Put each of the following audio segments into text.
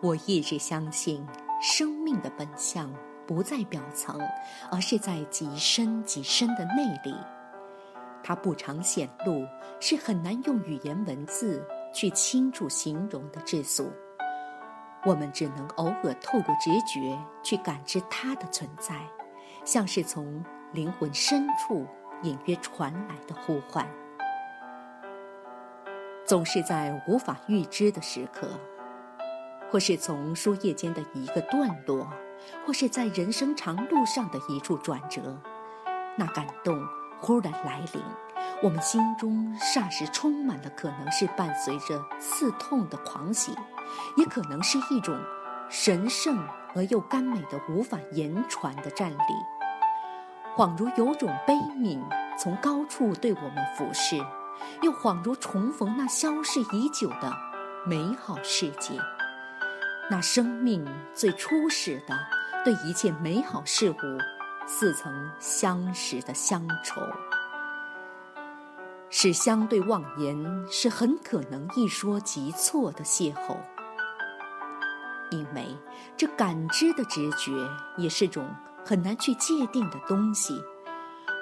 我一直相信，生命的本相不在表层，而是在极深极深的内里。它不常显露，是很难用语言文字去清楚形容的质素。我们只能偶尔透过直觉去感知它的存在，像是从灵魂深处隐约传来的呼唤。总是在无法预知的时刻。或是从书页间的一个段落，或是在人生长路上的一处转折，那感动忽然来临，我们心中霎时充满了可能是伴随着刺痛的狂喜，也可能是一种神圣而又甘美的无法言传的站立，恍如有种悲悯从高处对我们俯视，又恍如重逢那消逝已久的美好世界。那生命最初始的对一切美好事物似曾相识的乡愁，是相对妄言，是很可能一说即错的邂逅。因为这感知的直觉也是种很难去界定的东西，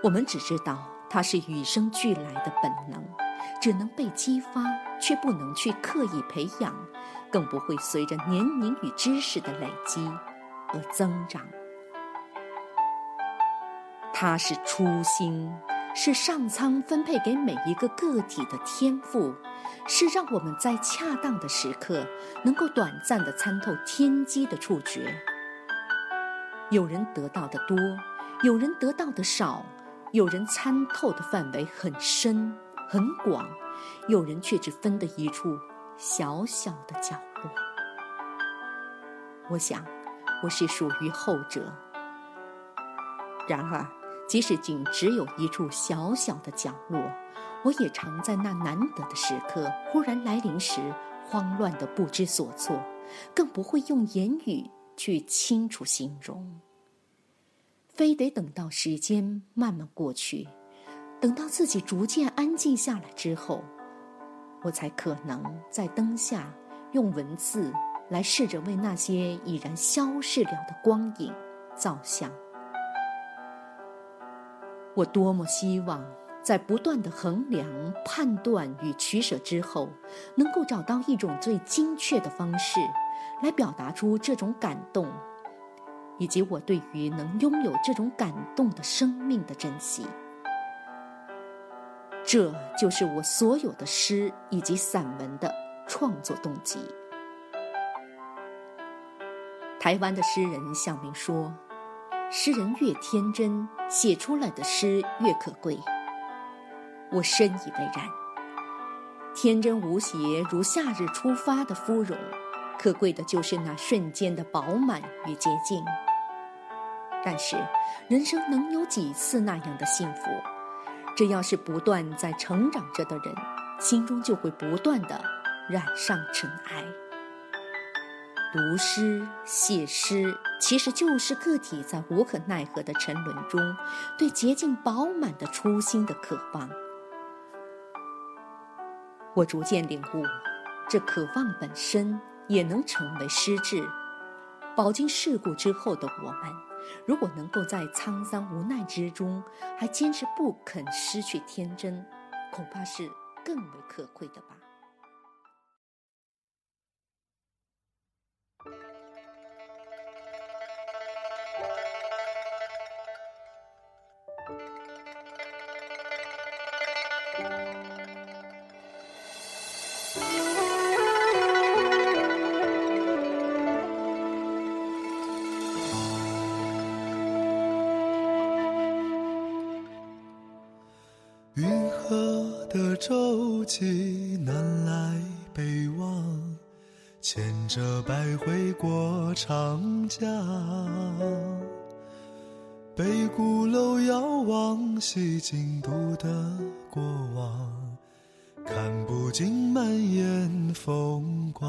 我们只知道它是与生俱来的本能，只能被激发，却不能去刻意培养。更不会随着年龄与知识的累积而增长。它是初心，是上苍分配给每一个个体的天赋，是让我们在恰当的时刻能够短暂的参透天机的触觉。有人得到的多，有人得到的少，有人参透的范围很深很广，有人却只分得一处。小小的角落，我想我是属于后者。然而，即使仅只有一处小小的角落，我也常在那难得的时刻忽然来临时，慌乱的不知所措，更不会用言语去清楚形容。非得等到时间慢慢过去，等到自己逐渐安静下来之后。我才可能在灯下用文字来试着为那些已然消逝了的光影造像。我多么希望在不断的衡量、判断与取舍之后，能够找到一种最精确的方式，来表达出这种感动，以及我对于能拥有这种感动的生命的珍惜。这就是我所有的诗以及散文的创作动机。台湾的诗人向明说：“诗人越天真，写出来的诗越可贵。”我深以为然。天真无邪，如夏日出发的芙蓉，可贵的就是那瞬间的饱满与洁净。但是，人生能有几次那样的幸福？只要是不断在成长着的人，心中就会不断的染上尘埃。读诗、写诗，其实就是个体在无可奈何的沉沦中，对洁净饱满的初心的渴望。我逐渐领悟，这渴望本身也能成为诗志。饱经世故之后的我们。如果能够在沧桑无奈之中，还坚持不肯失去天真，恐怕是更为可贵的吧。舟楫南来北往，牵着百回过长江。北鼓楼遥望西京都的过往，看不尽满眼风光。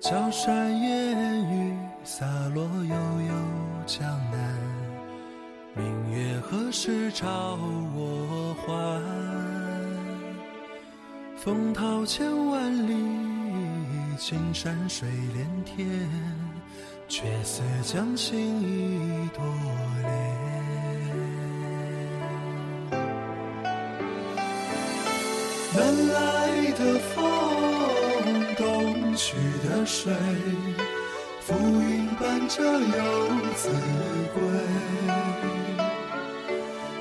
江山烟雨洒落悠悠江南。明月何时照我还？风涛千万里，青山水连天，却似将心一朵莲。南来的风，东去的水，浮云伴着游子归。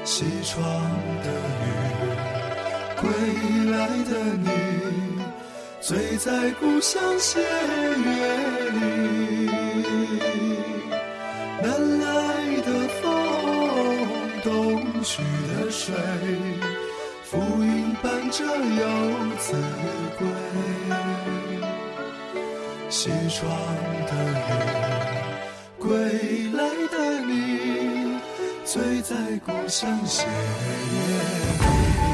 西窗的雨，归来的你，醉在故乡斜月里。南来的风，东去的水。浮云伴着游子归，西窗的雨，归来的你，醉在故乡斜月里。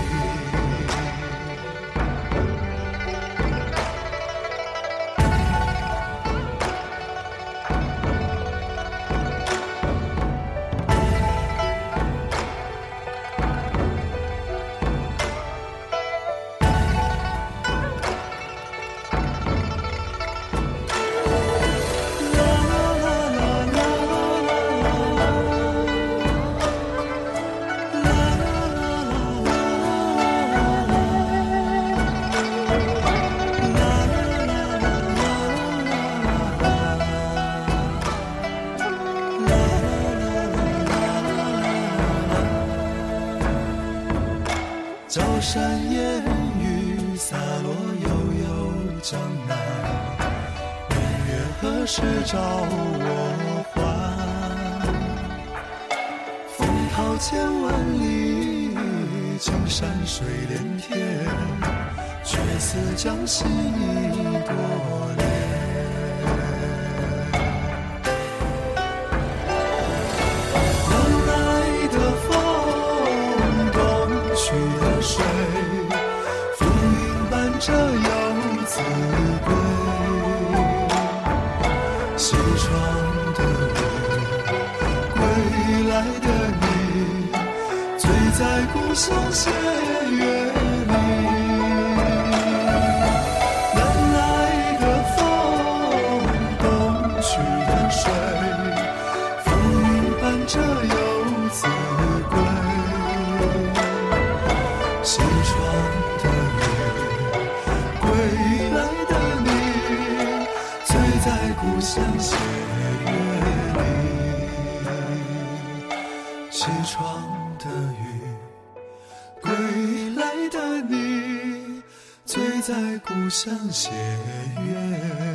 高山烟雨洒落悠悠江南，明月何时照我还？风涛千万里，青山水连天，却似将心一朵故乡斜月里。南来的风，东去的水，浮云伴着游子归。西窗的雨，归来的你，醉在故乡醉在故乡斜月。